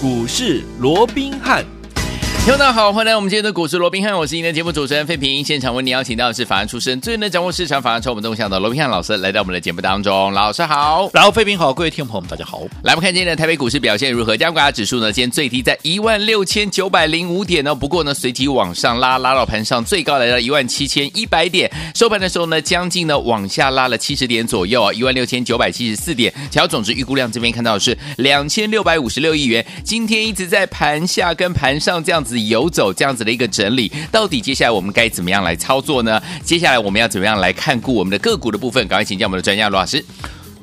股市罗宾汉。听众大家好，欢迎来到我们今天的股市罗宾汉，我是今天的节目主持人费平。现场为你邀请到的是法案出身、最能掌握市场法案筹码动向的罗宾汉老师，来到我们的节目当中。老师好，然后费平好，各位听众朋友们大家好。来，我们看今天的台北股市表现如何？加权指数呢，今天最低在一万六千九百零五点呢，不过呢，随即往上拉，拉到盘上最高来到一万七千一百点，收盘的时候呢，将近呢往下拉了七十点左右啊，一万六千九百七十四点。条总值预估量这边看到的是两千六百五十六亿元，今天一直在盘下跟盘上这样子游走，这样子。的一个整理，到底接下来我们该怎么样来操作呢？接下来我们要怎么样来看顾我们的个股的部分？赶快请教我们的专家罗老师。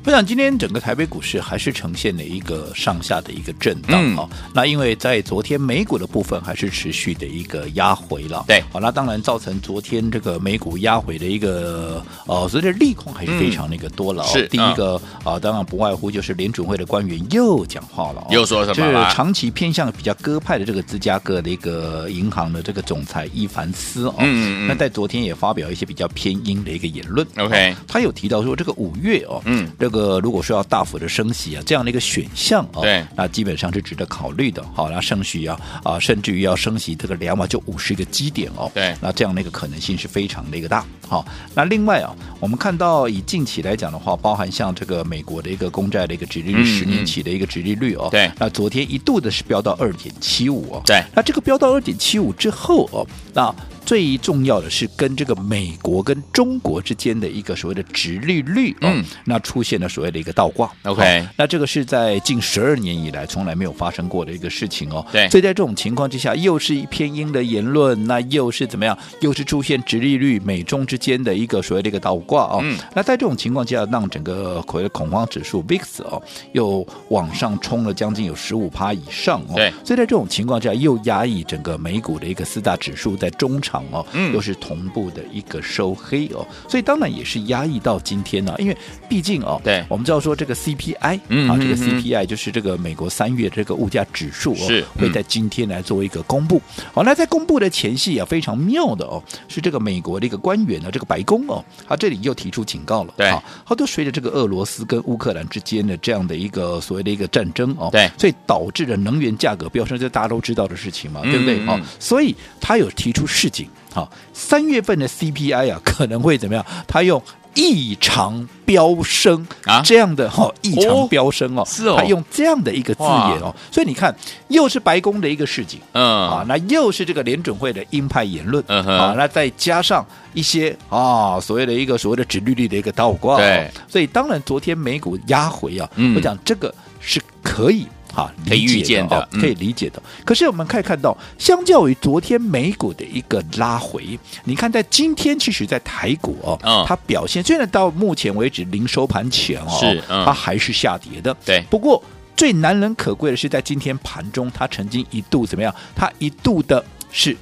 我想今天整个台北股市还是呈现了一个上下的一个震荡啊、嗯。那因为在昨天美股的部分还是持续的一个压回了。对，好，那当然造成昨天这个美股压回的一个呃，所以这利空还是非常那个多了、哦。是第一个啊、呃，当然不外乎就是联准会的官员又讲话了、哦，又说什么？就是长期偏向比较鸽派的这个芝加哥的一个银行的这个总裁伊凡斯哦。嗯嗯。那在昨天也发表一些比较偏鹰的一个言论。OK，、哦、他有提到说这个五月哦，嗯，这个。呃，如果说要大幅的升息啊，这样的一个选项啊，对，那基本上是值得考虑的。好，那升息啊啊，甚至于要升息这个两码就五十个基点哦，对，那这样的一个可能性是非常的一个大。好，那另外啊，我们看到以近期来讲的话，包含像这个美国的一个公债的一个殖利率，十年期的一个殖利率哦，对，那昨天一度的是飙到二点七五哦，对，那这个飙到二点七五之后哦，那。最重要的是跟这个美国跟中国之间的一个所谓的直利率，哦、嗯，那出现了所谓的一个倒挂，OK，那这个是在近十二年以来从来没有发生过的一个事情哦。对，所以在这种情况之下，又是一偏鹰的言论，那又是怎么样？又是出现直利率美中之间的一个所谓的一个倒挂哦。嗯，那在这种情况下，让整个所谓的恐慌指数 VIX 哦，又往上冲了将近有十五趴以上哦。对，所以在这种情况下，又压抑整个美股的一个四大指数在中场。哦，嗯，又是同步的一个收黑哦，所以当然也是压抑到今天呢、啊，因为毕竟哦，对，我们知道说这个 CPI，嗯，啊，这个 CPI 就是这个美国三月这个物价指数哦，是会在今天来做一个公布。好，那在公布的前夕啊，非常妙的哦，是这个美国的一个官员呢，这个白宫哦，他这里又提出警告了，对，好，都随着这个俄罗斯跟乌克兰之间的这样的一个所谓的一个战争哦，对，所以导致了能源价格飙升，这大家都知道的事情嘛，对不对？哦，所以他有提出示警。好，三月份的 CPI 啊，可能会怎么样？他用异常飙升啊？这样的哈、哦，异常飙升哦，是哦，他用这样的一个字眼哦，所以你看，又是白宫的一个事情，嗯。啊，那又是这个联准会的鹰派言论，嗯啊，那再加上一些啊所谓的一个所谓的指利率的一个倒挂，对、哦，所以当然昨天美股压回啊，嗯、我讲这个是可以。啊，可以预见的，可以理解的。可是我们可以看到，相较于昨天美股的一个拉回，你看在今天，其实，在台股哦，它表现虽然到目前为止零收盘前哦，是它还是下跌的。对，不过最难能可贵的是，在今天盘中，它曾经一度怎么样？它一度的是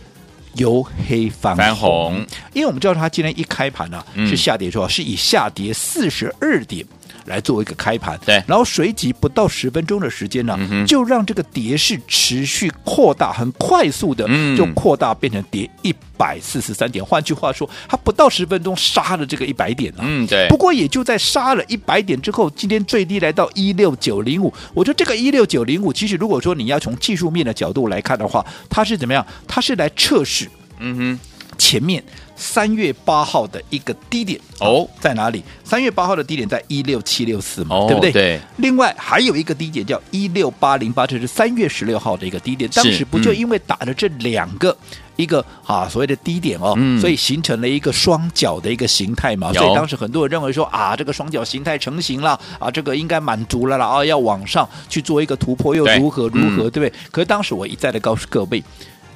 由黑翻红，因为我们知道它今天一开盘呢，是下跌之后，是以下跌四十二点。来作为一个开盘，对，然后随即不到十分钟的时间呢，嗯、就让这个跌势持续扩大，很快速的就扩大变成跌一百四十三点。嗯、换句话说，它不到十分钟杀了这个一百点了。嗯，对。不过也就在杀了一百点之后，今天最低来到一六九零五。我觉得这个一六九零五，其实如果说你要从技术面的角度来看的话，它是怎么样？它是来测试，嗯哼，前面。三月八号的一个低点哦，在哪里？三月八号的低点在一六七六四嘛，对不对？对。另外还有一个低点叫一六八零八，这是三月十六号的一个低点。当时不就因为打了这两个一个啊所谓的低点哦，所以形成了一个双脚的一个形态嘛。所以当时很多人认为说啊，这个双脚形态成型了啊，这个应该满足了了啊，要往上去做一个突破又如何如何，对不对？可是当时我一再的告诉各位。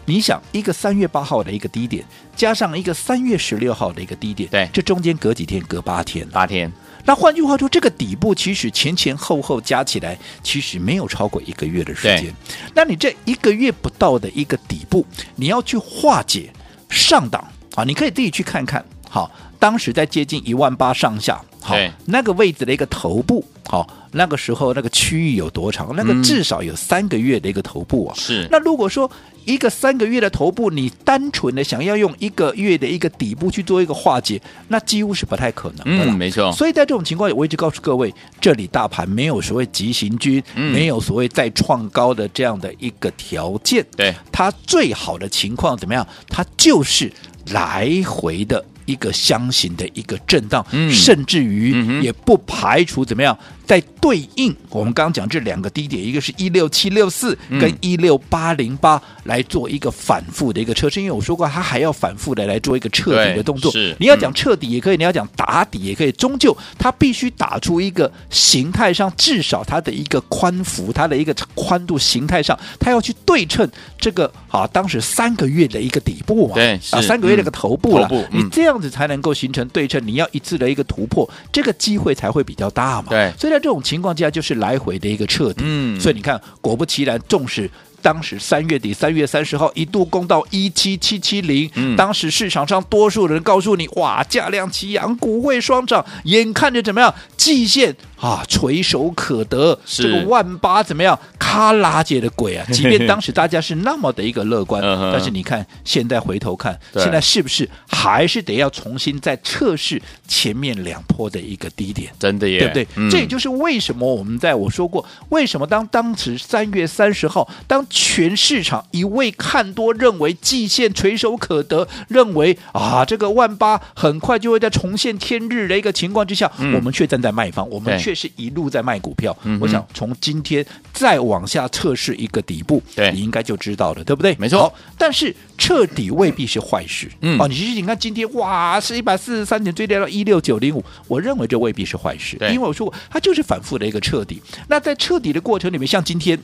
你想一个三月八号的一个低点，加上一个三月十六号的一个低点，对，这中间隔几天？隔八天，八天。那换句话说，这个底部其实前前后后加起来，其实没有超过一个月的时间。那你这一个月不到的一个底部，你要去化解上档啊？你可以自己去看看。好，当时在接近一万八上下。好，那个位置的一个头部，好，那个时候那个区域有多长？那个至少有三个月的一个头部啊。是。那如果说一个三个月的头部，你单纯的想要用一个月的一个底部去做一个化解，那几乎是不太可能的。嗯，没错。所以在这种情况，我一直告诉各位，这里大盘没有所谓急行军，嗯、没有所谓再创高的这样的一个条件。对，它最好的情况怎么样？它就是来回的。一个箱型的一个震荡，嗯、甚至于也不排除怎么样，在对应我们刚刚讲这两个低点，一个是一六七六四跟一六八零八来做一个反复的一个测试。因为我说过，它还要反复的来做一个彻底的动作。是，你要讲彻底也可以，你要讲打底也可以，终究它必须打出一个形态上，至少它的一个宽幅，它的一个宽度形态上，它要去对称这个啊，当时三个月的一个底部嘛，对，啊，三个月的一个头部了，你这样。子才能够形成对称，你要一次的一个突破，这个机会才会比较大嘛。对，所以在这种情况之下，就是来回的一个彻底。嗯，所以你看，果不其然，纵使当时三月底三月三十号一度攻到一七七七零，当时市场上多数人告诉你，哇，价量齐扬，股汇双涨，眼看着怎么样，季线。啊，垂手可得，这个万八怎么样？卡拉姐的鬼啊！即便当时大家是那么的一个乐观，但是你看现在回头看，现在是不是还是得要重新再测试前面两波的一个低点？真的耶，对不对？嗯、这也就是为什么我们在我说过，为什么当当时三月三十号，当全市场一味看多，认为季线垂手可得，认为啊这个万八很快就会再重现天日的一个情况之下，嗯、我们却站在卖方，我们。却是一路在卖股票，嗯、我想从今天再往下测试一个底部，对你应该就知道了，对不对？没错。好，但是彻底未必是坏事。嗯，哦，你其实你看今天哇，是一百四十三点，最低到一六九零五，我认为这未必是坏事，因为我说过它就是反复的一个彻底。那在彻底的过程里面，像今天。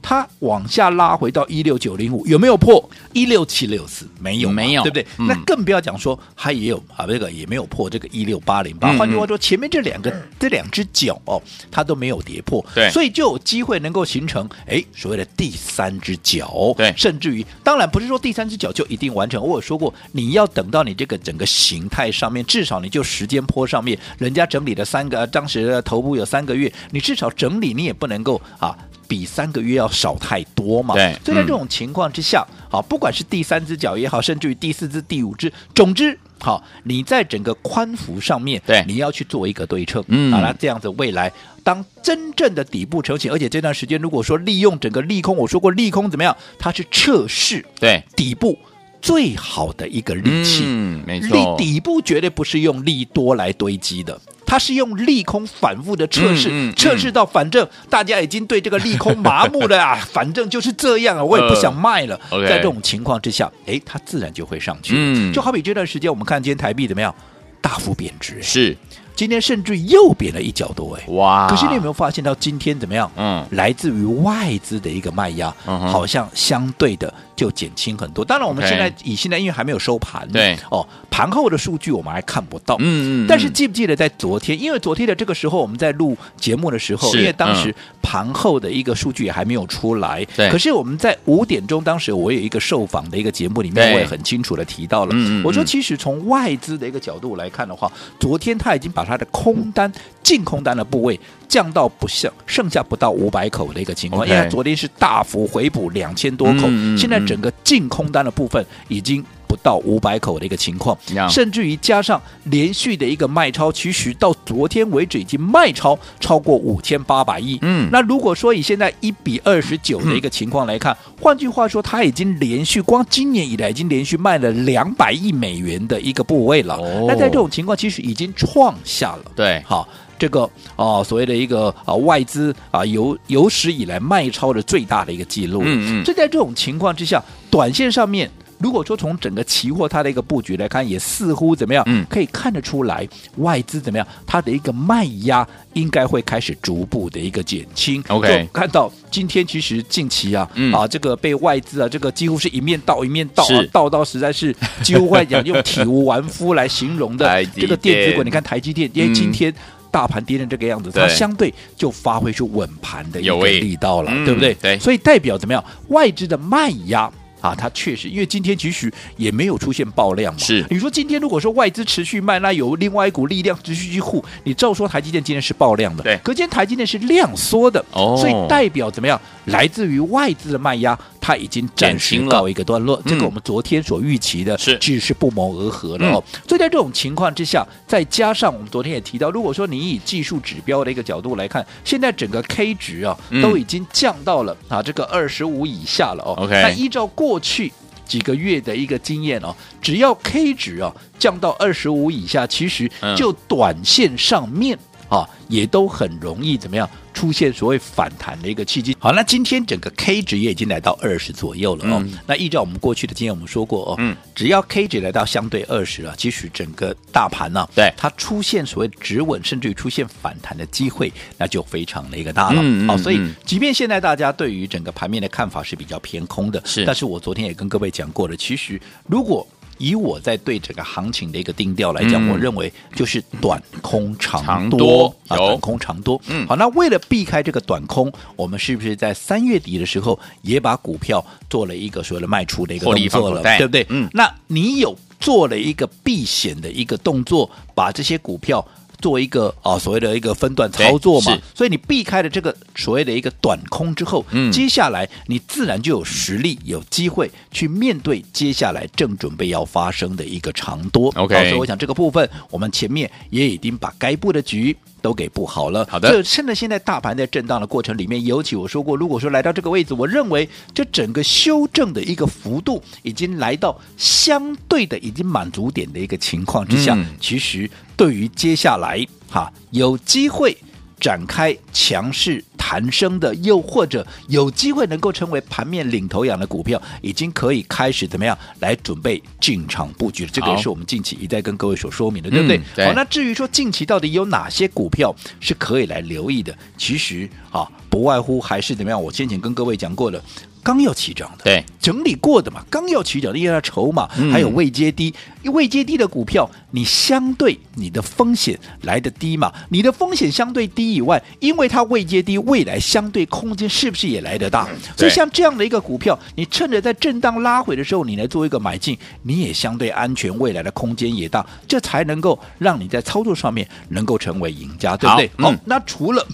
它往下拉回到一六九零五，有没有破一六七六四？没有，没有，对不对？嗯、那更不要讲说它也有啊，这个也没有破这个一六八零八。换句话说，前面这两个这两只脚哦，它都没有跌破，对，所以就有机会能够形成哎所谓的第三只脚，对，甚至于当然不是说第三只脚就一定完成。我有说过，你要等到你这个整个形态上面，至少你就时间坡上面，人家整理了三个，当时的头部有三个月，你至少整理你也不能够啊。比三个月要少太多嘛？对，所以在这种情况之下，好、嗯，不管是第三只脚也好，甚至于第四只、第五只，总之，好，你在整个宽幅上面，对，你要去做一个对称，嗯，好了，这样子未来当真正的底部成型，而且这段时间如果说利用整个利空，我说过利空怎么样？它是测试对底部最好的一个利器，嗯，没错，利底部绝对不是用利多来堆积的。它是用利空反复的测试，嗯嗯嗯、测试到反正大家已经对这个利空麻木了啊，反正就是这样啊，我也不想卖了。呃 okay、在这种情况之下，哎，它自然就会上去。嗯，就好比这段时间我们看今天台币怎么样，大幅贬值。是。今天甚至又贬了一角多哎，哇！可是你有没有发现到今天怎么样？嗯，来自于外资的一个卖压，嗯、好像相对的就减轻很多。当然，我们现在以现在因为还没有收盘，对哦，盘后的数据我们还看不到。嗯嗯。但是记不记得在昨天？因为昨天的这个时候我们在录节目的时候，因为当时盘后的一个数据也还没有出来。对。可是我们在五点钟，当时我有一个受访的一个节目里面，我也很清楚的提到了。嗯嗯。我说，其实从外资的一个角度来看的话，昨天他已经把他的空单、净空单的部位降到不剩，剩下不到五百口的一个情况.因为昨天是大幅回补两千多口，现在整个净空单的部分已经不到五百口的一个情况，嗯、甚至于加上连续的一个卖超，其实到昨天为止已经卖超超过五千八百亿。嗯，那如果说以现在一比二十九的一个情况来看，嗯、换句话说，它已经连续光今年以来已经连续卖了两百亿美元的一个部位了。哦，那在这种情况，其实已经创下了对，好这个啊所谓的一个啊外资啊有有史以来卖超的最大的一个记录。嗯嗯，这在这种情况之下，短线上面。如果说从整个期货它的一个布局来看，也似乎怎么样？嗯，可以看得出来外资怎么样？它的一个卖压应该会开始逐步的一个减轻。OK，就看到今天其实近期啊，嗯、啊这个被外资啊这个几乎是一面倒一面倒啊，倒到实在是几乎会讲用体无完肤来形容的 这个电子股。你看台积电，因为今天大盘跌成这个样子，嗯、它相对就发挥出稳盘的一个力道了，对不对？对，所以代表怎么样？外资的卖压。啊，它确实，因为今天其实也没有出现爆量嘛。是，你说今天如果说外资持续卖，那有另外一股力量持续去护，你照说台积电今天是爆量的，对。可今天台积电是量缩的，哦，所以代表怎么样？来自于外资的卖压，它已经暂时告一个段落。这个我们昨天所预期的，是其实是不谋而合了哦。所以在这种情况之下，再加上我们昨天也提到，如果说你以技术指标的一个角度来看，现在整个 K 值啊都已经降到了啊这个二十五以下了哦。OK，那依照过去。几个月的一个经验哦，只要 K 值啊降到二十五以下，其实就短线上面啊也都很容易怎么样出现所谓反弹的一个契机。好，那今天整个 K 值也已经来到二十左右了哦。嗯、那依照我们过去的经验，我们说过哦，嗯、只要 K 值来到相对二十啊，其实整个大盘呢、啊，对它出现所谓止稳，甚至于出现反弹的机会，那就非常的一个大了。好、所以即便现在大家对于整个盘面的看法是比较偏空的，是，但是我昨天也跟各位讲过了，其实如果以我在对整个行情的一个定调来讲，嗯、我认为就是短空长多，长多啊，短空长多。嗯，好，那为了避开这个短空，我们是不是在三月底的时候也把股票做了一个所谓的卖出的一个动作了，对不对？嗯，那你有做了一个避险的一个动作，把这些股票。做一个啊所谓的一个分段操作嘛，所以你避开了这个所谓的一个短空之后，嗯，接下来你自然就有实力、有机会去面对接下来正准备要发生的一个长多。OK，所以我想这个部分我们前面也已经把该布的局都给布好了。好的，就趁着现在大盘在震荡的过程里面，尤其我说过，如果说来到这个位置，我认为这整个修正的一个幅度已经来到相对的已经满足点的一个情况之下，嗯、其实。对于接下来哈有机会展开强势弹升的，又或者有机会能够成为盘面领头羊的股票，已经可以开始怎么样来准备进场布局了。这个也是我们近期一再跟各位所说明的，对不对？嗯、对。好，那至于说近期到底有哪些股票是可以来留意的，其实啊，不外乎还是怎么样？我先前跟各位讲过的。刚要起涨的，对，整理过的嘛，刚要起涨的，因为它筹码还有未接低，嗯、位阶低的股票，你相对你的风险来得低嘛，你的风险相对低以外，因为它未接低，未来相对空间是不是也来得大？所以像这样的一个股票，你趁着在震荡拉回的时候，你来做一个买进，你也相对安全，未来的空间也大，这才能够让你在操作上面能够成为赢家，对不对？好，嗯、那除了。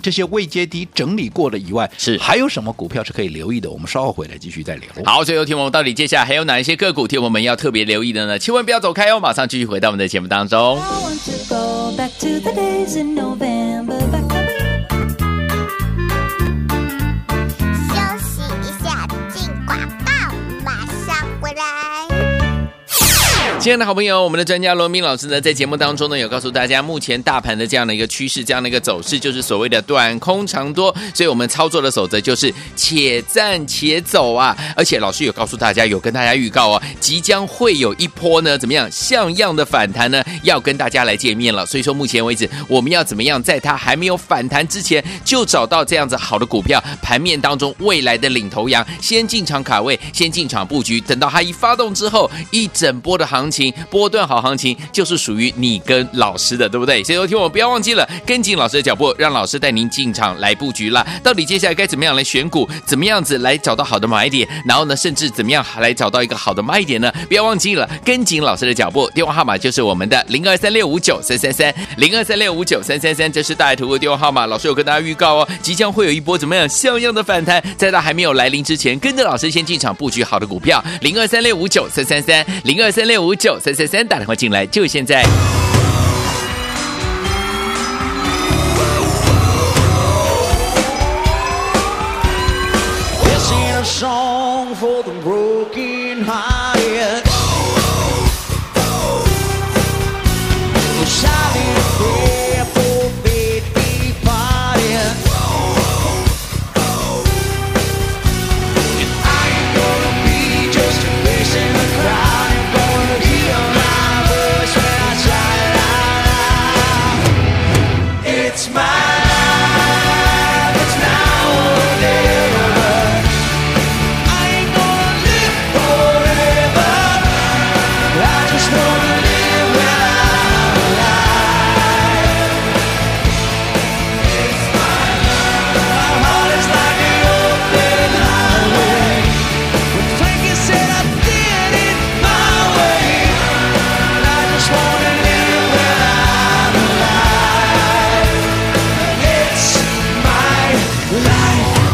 这些未接低整理过的以外，是还有什么股票是可以留意的？我们稍后回来继续再聊。好，最后听我们到底接下来还有哪一些个股，听我们要特别留意的呢？千万不要走开哦，马上继续回到我们的节目当中。亲爱的好朋友，我们的专家罗明老师呢，在节目当中呢，有告诉大家，目前大盘的这样的一个趋势，这样的一个走势，就是所谓的短空长多。所以，我们操作的守则就是且战且走啊！而且，老师有告诉大家，有跟大家预告哦，即将会有一波呢，怎么样像样的反弹呢？要跟大家来见面了。所以说，目前为止，我们要怎么样，在它还没有反弹之前，就找到这样子好的股票，盘面当中未来的领头羊，先进场卡位，先进场布局，等到它一发动之后，一整波的行。行情波段好行情就是属于你跟老师的，对不对？所以，有听我不要忘记了跟紧老师的脚步，让老师带您进场来布局了。到底接下来该怎么样来选股？怎么样子来找到好的买点？然后呢，甚至怎么样来找到一个好的卖点呢？不要忘记了跟紧老师的脚步，电话号码就是我们的零二三六五九三三三零二三六五九三三三，这是大爱投顾的电话号码。老师有跟大家预告哦，即将会有一波怎么样像样的反弹，在它还没有来临之前，跟着老师先进场布局好的股票，零二三六五九三三三零二三六五。九三三三打电话进来，就现在。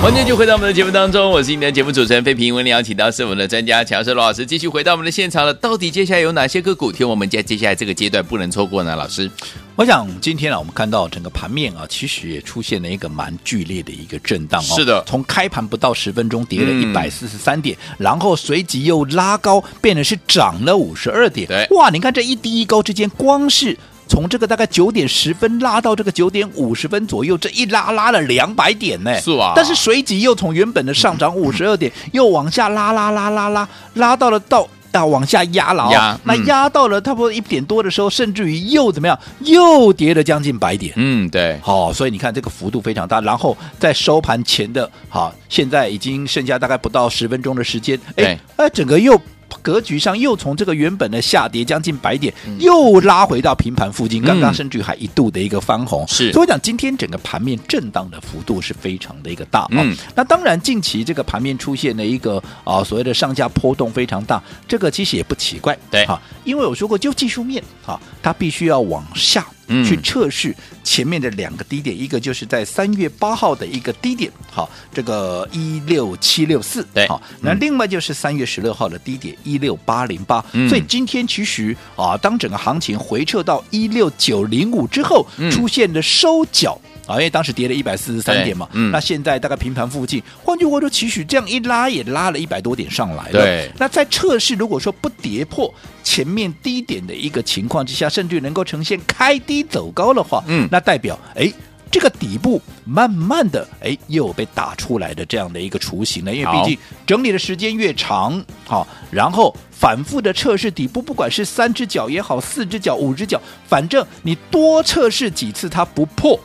欢迎就回到我们的节目当中，我是你的节目主持人费平。为你邀请到是我们的专家强势罗老师，继续回到我们的现场了。到底接下来有哪些个股，听我们接接下来这个阶段不能错过呢？老师，我想今天啊，我们看到整个盘面啊，其实也出现了一个蛮剧烈的一个震荡哦。是的，从开盘不到十分钟跌了一百四十三点，嗯、然后随即又拉高，变得是涨了五十二点。对，哇，你看这一低一高之间，光是。从这个大概九点十分拉到这个九点五十分左右，这一拉拉了两百点呢。是啊。但是随即又从原本的上涨五十二点，又往下拉拉拉拉拉，拉到了到啊往下压了啊、哦。那压到了差不多一点多的时候，甚至于又怎么样？又跌了将近百点。嗯，对。好、哦，所以你看这个幅度非常大。然后在收盘前的，好，现在已经剩下大概不到十分钟的时间。哎，哎，整个又。格局上又从这个原本的下跌将近百点，又拉回到平盘附近，刚刚甚至还一度的一个翻红。是，所以我讲今天整个盘面震荡的幅度是非常的一个大。嗯，那当然近期这个盘面出现的一个啊所谓的上下波动非常大，这个其实也不奇怪。对，哈，因为我说过就技术面啊，它必须要往下。嗯，去测试前面的两个低点，一个就是在三月八号的一个低点，好，这个一六七六四，对，好，那另外就是三月十六号的低点一六八零八，所以今天其实啊，当整个行情回撤到一六九零五之后，出现了收脚。啊，因为当时跌了一百四十三点嘛，嗯，那现在大概平盘附近，换句话说，其实这样一拉也拉了一百多点上来了。对，那在测试如果说不跌破前面低点的一个情况之下，甚至能够呈现开低走高的话，嗯，那代表哎，这个底部慢慢的哎又有被打出来的这样的一个雏形了。因为毕竟整理的时间越长，好，然后反复的测试底部，不管是三只脚也好，四只脚、五只脚，反正你多测试几次它不破。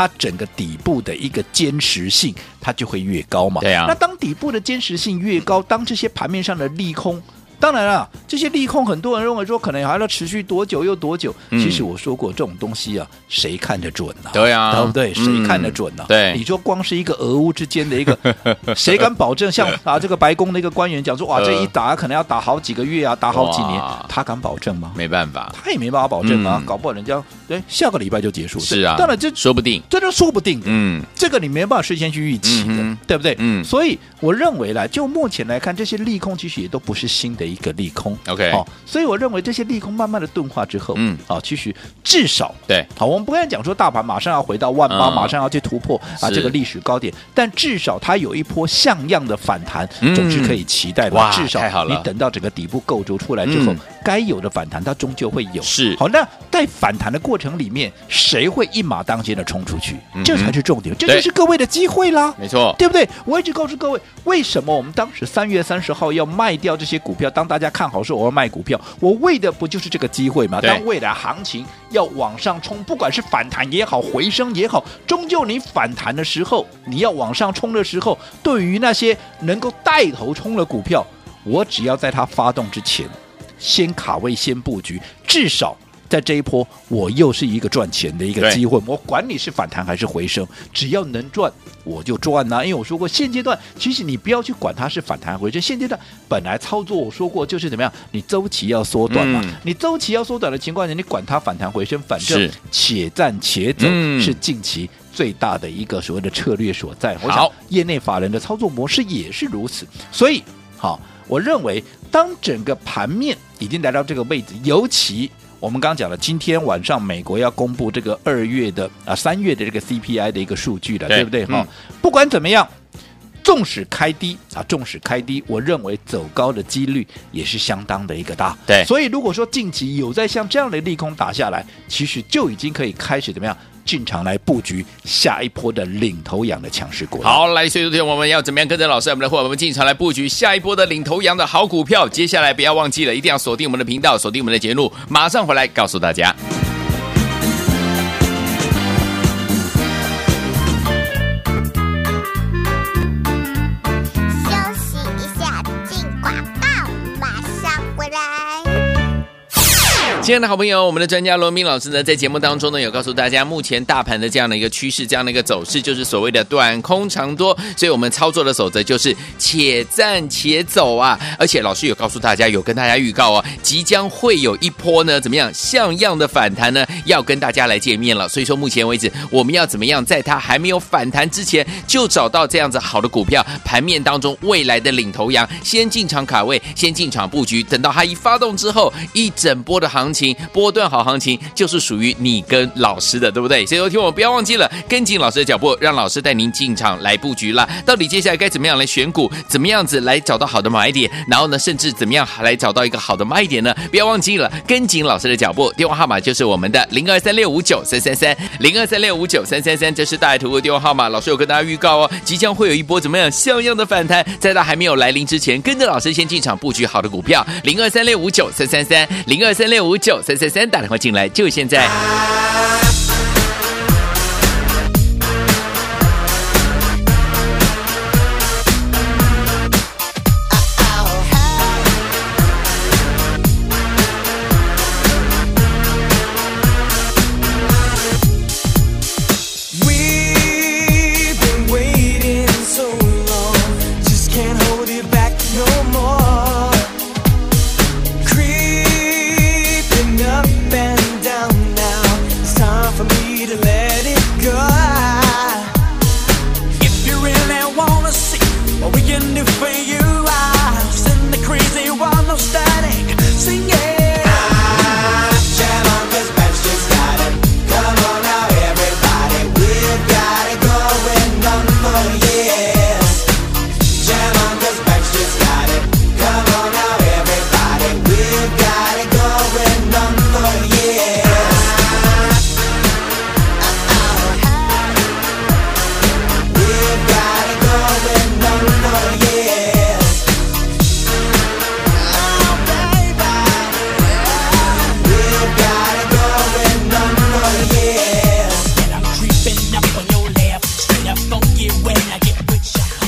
它整个底部的一个坚实性，它就会越高嘛。对啊。那当底部的坚实性越高，当这些盘面上的利空。当然了，这些利空很多人认为说可能还要持续多久又多久。嗯、其实我说过，这种东西啊，谁看得准呢、啊？对啊，对不对？谁看得准呢、啊嗯？对，你说光是一个俄乌之间的一个，谁敢保证？像啊，这个白宫的一个官员讲说，哇，这一打可能要打好几个月啊，打好几年，他敢保证吗？没办法，他也没办法保证啊。嗯、搞不好人家对下个礼拜就结束。是啊，当然这说不定，这都说不定。嗯，这个你没办法事先去预期的，嗯、对不对？嗯，所以我认为呢，就目前来看，这些利空其实也都不是新的一个利空。OK，好、哦，所以我认为这些利空慢慢的钝化之后，嗯，好、哦，其实至少对，好，我们不敢讲说大盘马上要回到万八、嗯，马上要去突破啊这个历史高点，但至少它有一波像样的反弹，总是可以期待的。哇，至少你等到整个底部构筑出来之后，该有的反弹它终究会有。是，好，那在反弹的过程里面，谁会一马当先的冲出去？嗯、这才是重点，这就是各位的机会啦，没错，对不对？我一直告诉各位，为什么我们当时三月三十号要卖掉这些股票？当大家看好说我要卖股票，我为的不就是这个机会吗？当未来行情要往上冲，不管是反弹也好，回升也好，终究你反弹的时候，你要往上冲的时候，对于那些能够带头冲的股票，我只要在它发动之前，先卡位，先布局，至少。在这一波，我又是一个赚钱的一个机会。我管你是反弹还是回升，只要能赚，我就赚呐、啊。因为我说过，现阶段其实你不要去管它是反弹回升，现阶段本来操作我说过就是怎么样，你周期要缩短嘛。嗯、你周期要缩短的情况下，你管它反弹回升，反正且战且走是近期最大的一个所谓的策略所在。我想业内法人的操作模式也是如此。所以，好，我认为当整个盘面已经来到这个位置，尤其。我们刚刚讲了，今天晚上美国要公布这个二月的啊三月的这个 CPI 的一个数据了，对，对不对？哈、嗯，不管怎么样，纵使开低啊，纵使开低，我认为走高的几率也是相当的一个大。对，所以如果说近期有在像这样的利空打下来，其实就已经可以开始怎么样？进场来布局下一波的领头羊的强势股。好，来，所以昨天我们要怎么样跟着老师，我们的伙伴们进场来布局下一波的领头羊的好股票？接下来不要忘记了，一定要锁定我们的频道，锁定我们的节目，马上回来告诉大家。亲爱的好朋友，我们的专家罗明老师呢，在节目当中呢，有告诉大家，目前大盘的这样的一个趋势，这样的一个走势，就是所谓的短空长多。所以，我们操作的守则就是且战且走啊！而且，老师有告诉大家，有跟大家预告哦，即将会有一波呢，怎么样像样的反弹呢？要跟大家来见面了。所以说，目前为止，我们要怎么样，在它还没有反弹之前，就找到这样子好的股票，盘面当中未来的领头羊，先进场卡位，先进场布局，等到它一发动之后，一整波的行情，波段好行情，就是属于你跟老师的，对不对？所以，听我不要忘记了，跟紧老师的脚步，让老师带您进场来布局啦。到底接下来该怎么样来选股？怎么样子来找到好的买点？然后呢，甚至怎么样来找到一个好的卖点呢？不要忘记了，跟紧老师的脚步，电话号码就是我们的零二三六五九三三三零二三六五九三三三，这是大爱图的电话号码。老师有跟大家预告哦，即将会有一波怎么样像样的反弹，在它还没有来临之前，跟着老师先进场布局好的股票，零二三六五九三三三零二三六五九三三三，打电话进来就现在。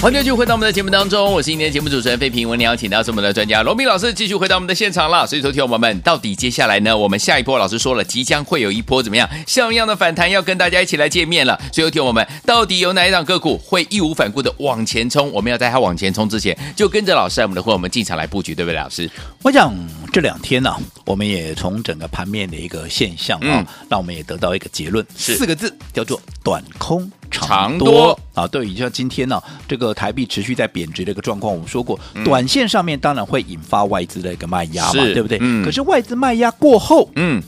欢迎继续回到我们的节目当中，我是今天的节目主持人费平。我们邀请到是我们的专家罗明老师，继续回到我们的现场了。所以，说，听众朋友们，到底接下来呢？我们下一波老师说了，即将会有一波怎么样像样的反弹，要跟大家一起来见面了。所以，听众朋友们，到底有哪一档个股会义无反顾的往前冲？我们要在它往前冲之前，就跟着老师，我们的会我们进场来布局，对不对，老师？我想这两天呢、啊，我们也从整个盘面的一个现象啊，嗯、那我们也得到一个结论，是四个字，叫做短空。长多啊，对，你像今天呢、啊，这个台币持续在贬值的一个状况，我们说过，短线上面当然会引发外资的一个卖压嘛，对不对？嗯、可是外资卖压过后，嗯。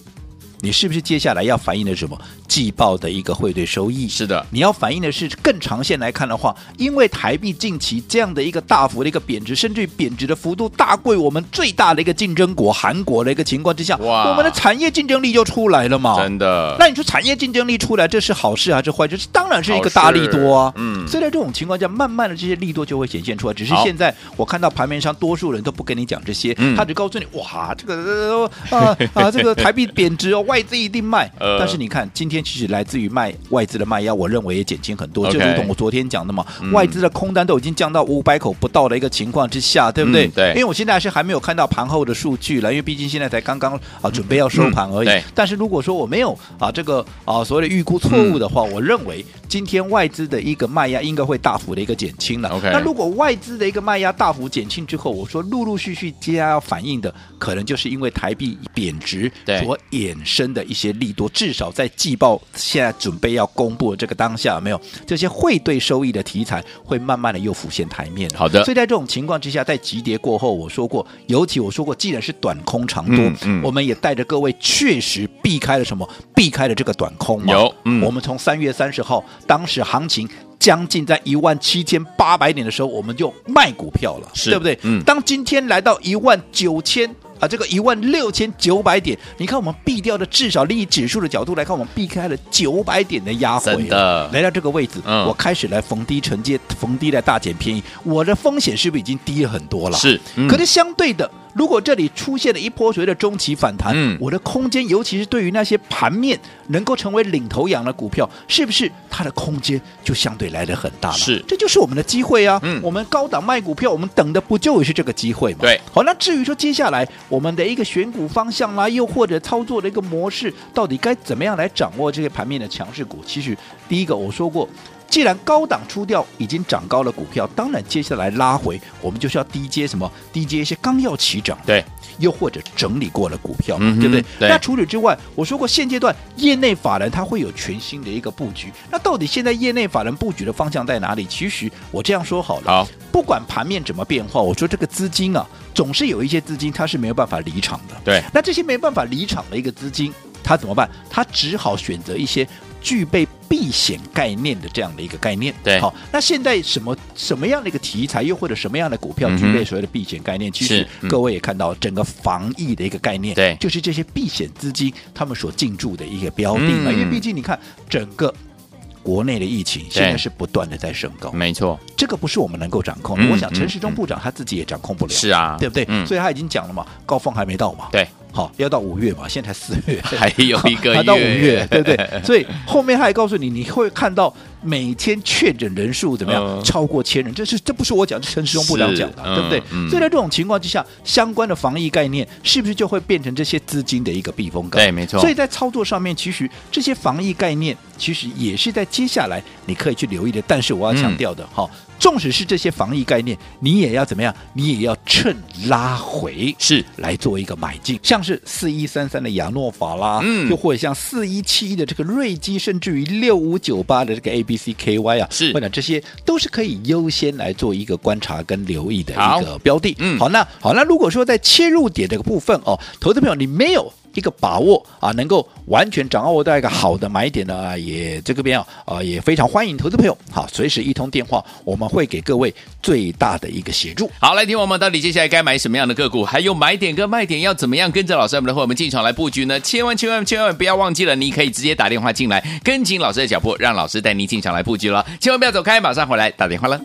你是不是接下来要反映的什么季报的一个汇兑收益？是的，你要反映的是更长线来看的话，因为台币近期这样的一个大幅的一个贬值，甚至于贬值的幅度大过我们最大的一个竞争国韩国的一个情况之下，哇，我们的产业竞争力就出来了嘛？真的？那你说产业竞争力出来，这是好事还是坏事？是当然是一个大利多啊。嗯，所以在这种情况下，慢慢的这些利多就会显现出来。只是现在我看到盘面上多数人都不跟你讲这些，嗯、他只告诉你哇，这个呃 啊啊，这个台币贬值哦。外资一定卖，但是你看，今天其实来自于卖外资的卖压，我认为也减轻很多。就如同我昨天讲的嘛，外资的空单都已经降到五百口不到的一个情况之下，对不对？对。因为我现在还是还没有看到盘后的数据了，因为毕竟现在才刚刚啊准备要收盘而已。但是如果说我没有啊这个啊所谓的预估错误的话，我认为今天外资的一个卖压应该会大幅的一个减轻了。那如果外资的一个卖压大幅减轻之后，我说陆陆续续接下来要反映的，可能就是因为台币贬值所衍生的一些。利多，至少在季报现在准备要公布的这个当下，没有这些汇兑收益的题材会慢慢的又浮现台面。好的，所以在这种情况之下，在急跌过后，我说过，尤其我说过，既然是短空长多，嗯嗯、我们也带着各位确实避开了什么？避开了这个短空嘛。有，嗯、我们从三月三十号，当时行情将近在一万七千八百点的时候，我们就卖股票了，对不对？嗯。当今天来到一万九千。啊，这个一万六千九百点，你看我们避掉的，至少利益指数的角度来看，我们避开了九百点的压回，真的来到这个位置，嗯、我开始来逢低承接，逢低来大减便宜，我的风险是不是已经低了很多了？是，嗯、可是相对的。如果这里出现了一波所谓的中期反弹，嗯我的空间，尤其是对于那些盘面能够成为领头羊的股票，是不是它的空间就相对来的很大了？是这就是我们的机会啊！嗯我们高档卖股票，我们等的不就是这个机会吗？对，好，那至于说接下来我们的一个选股方向啦，又或者操作的一个模式，到底该怎么样来掌握这些盘面的强势股？其实第一个我说过。既然高档出掉已经涨高了股票，当然接下来拉回，我们就是要低接什么？低接一些刚要起涨，对，又或者整理过了股票，嗯对不对？对那除此之外，我说过现阶段业内法人他会有全新的一个布局。那到底现在业内法人布局的方向在哪里？其实我这样说好了，好，不管盘面怎么变化，我说这个资金啊，总是有一些资金它是没有办法离场的。对，那这些没办法离场的一个资金，它怎么办？它只好选择一些具备避险概念的这样的一个概念。对好，那现在什么什么样的一个题材，又或者什么样的股票具备所谓的避险概念？其实嗯各位也看到，整个防疫的一个概念，对就是这些避险资金他们所进驻的一个标的嘛。嗯因为毕竟你看整个。国内的疫情现在是不断的在升高，没错，这个不是我们能够掌控的。嗯我想陈嗯时中部长他自己也掌控不了，是啊对不对？嗯所以他已经讲了嘛，高峰还没到嘛，对，好，要到五月嘛，现在才四月，还有一个月 还到五月，对不对？所以后面他还告诉你，你会看到每天确诊人数怎么样、嗯超过千人，这是这不是我讲，这是陈时中部长讲的，是对不对？所以在这种情况之下，相关的防疫概念是不是就会变成这些资金的一个避风港？对没错所以在操作上面，其实这些防疫概念其实也是在接下来你可以去留意的。但是我要强调的，哈、纵使是这些防疫概念，你也要怎么样？你也要趁拉回是来做一个买进，像是四一三三的亚诺法啦，嗯又或者像四一七一的这个瑞基，甚至于六五九八的这个 A B C K Y 啊，是或者这些都是可以优先来做一个观察跟留意的一个标的。嗯好，那好，那如果说在切入点这个部分哦，投资朋友你没有。一个把握啊，能够完全掌握到一个好的买点呢，啊也这个边啊，啊也非常欢迎投资朋友，好，随时一通电话，我们会给各位最大的一个协助。好，来听我们到底接下来该买什么样的个股，还有买点跟卖点要怎么样跟着老师们的伙伴进场来布局呢？千万千万千万不要忘记了，你可以直接打电话进来，跟紧老师的脚步，让老师带你进场来布局了。千万不要走开，马上回来打电话了。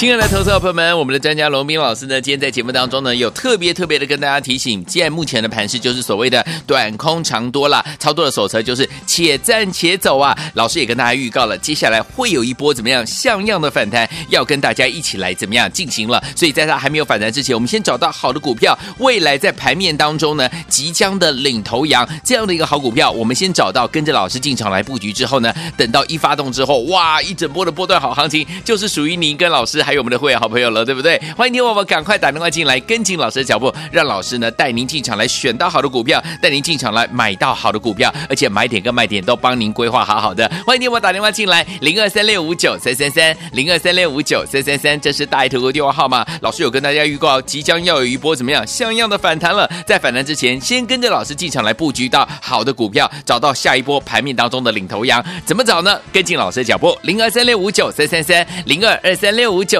亲爱的投资者朋友们，我们的专家龙斌老师呢，今天在节目当中呢，有特别特别的跟大家提醒，既然目前的盘势就是所谓的短空长多啦，操作的手册就是且战且走啊。老师也跟大家预告了，接下来会有一波怎么样像样的反弹，要跟大家一起来怎么样进行了。所以在它还没有反弹之前，我们先找到好的股票，未来在盘面当中呢，即将的领头羊这样的一个好股票，我们先找到，跟着老师进场来布局之后呢，等到一发动之后，哇，一整波的波段好行情，就是属于您跟老师。还有我们的会员好朋友了，对不对？欢迎听我们赶快打电话进来，跟紧老师的脚步，让老师呢带您进场来选到好的股票，带您进场来买到好的股票，而且买点跟卖点都帮您规划好好的。欢迎听我们打电话进来，零二三六五九三三三，零二三六五九三三三，这是大爱投顾电话号码。老师有跟大家预告，即将要有一波怎么样像样的反弹了。在反弹之前，先跟着老师进场来布局到好的股票，找到下一波盘面当中的领头羊。怎么找呢？跟紧老师的脚步，零二三六五九三三三，零二二三六五九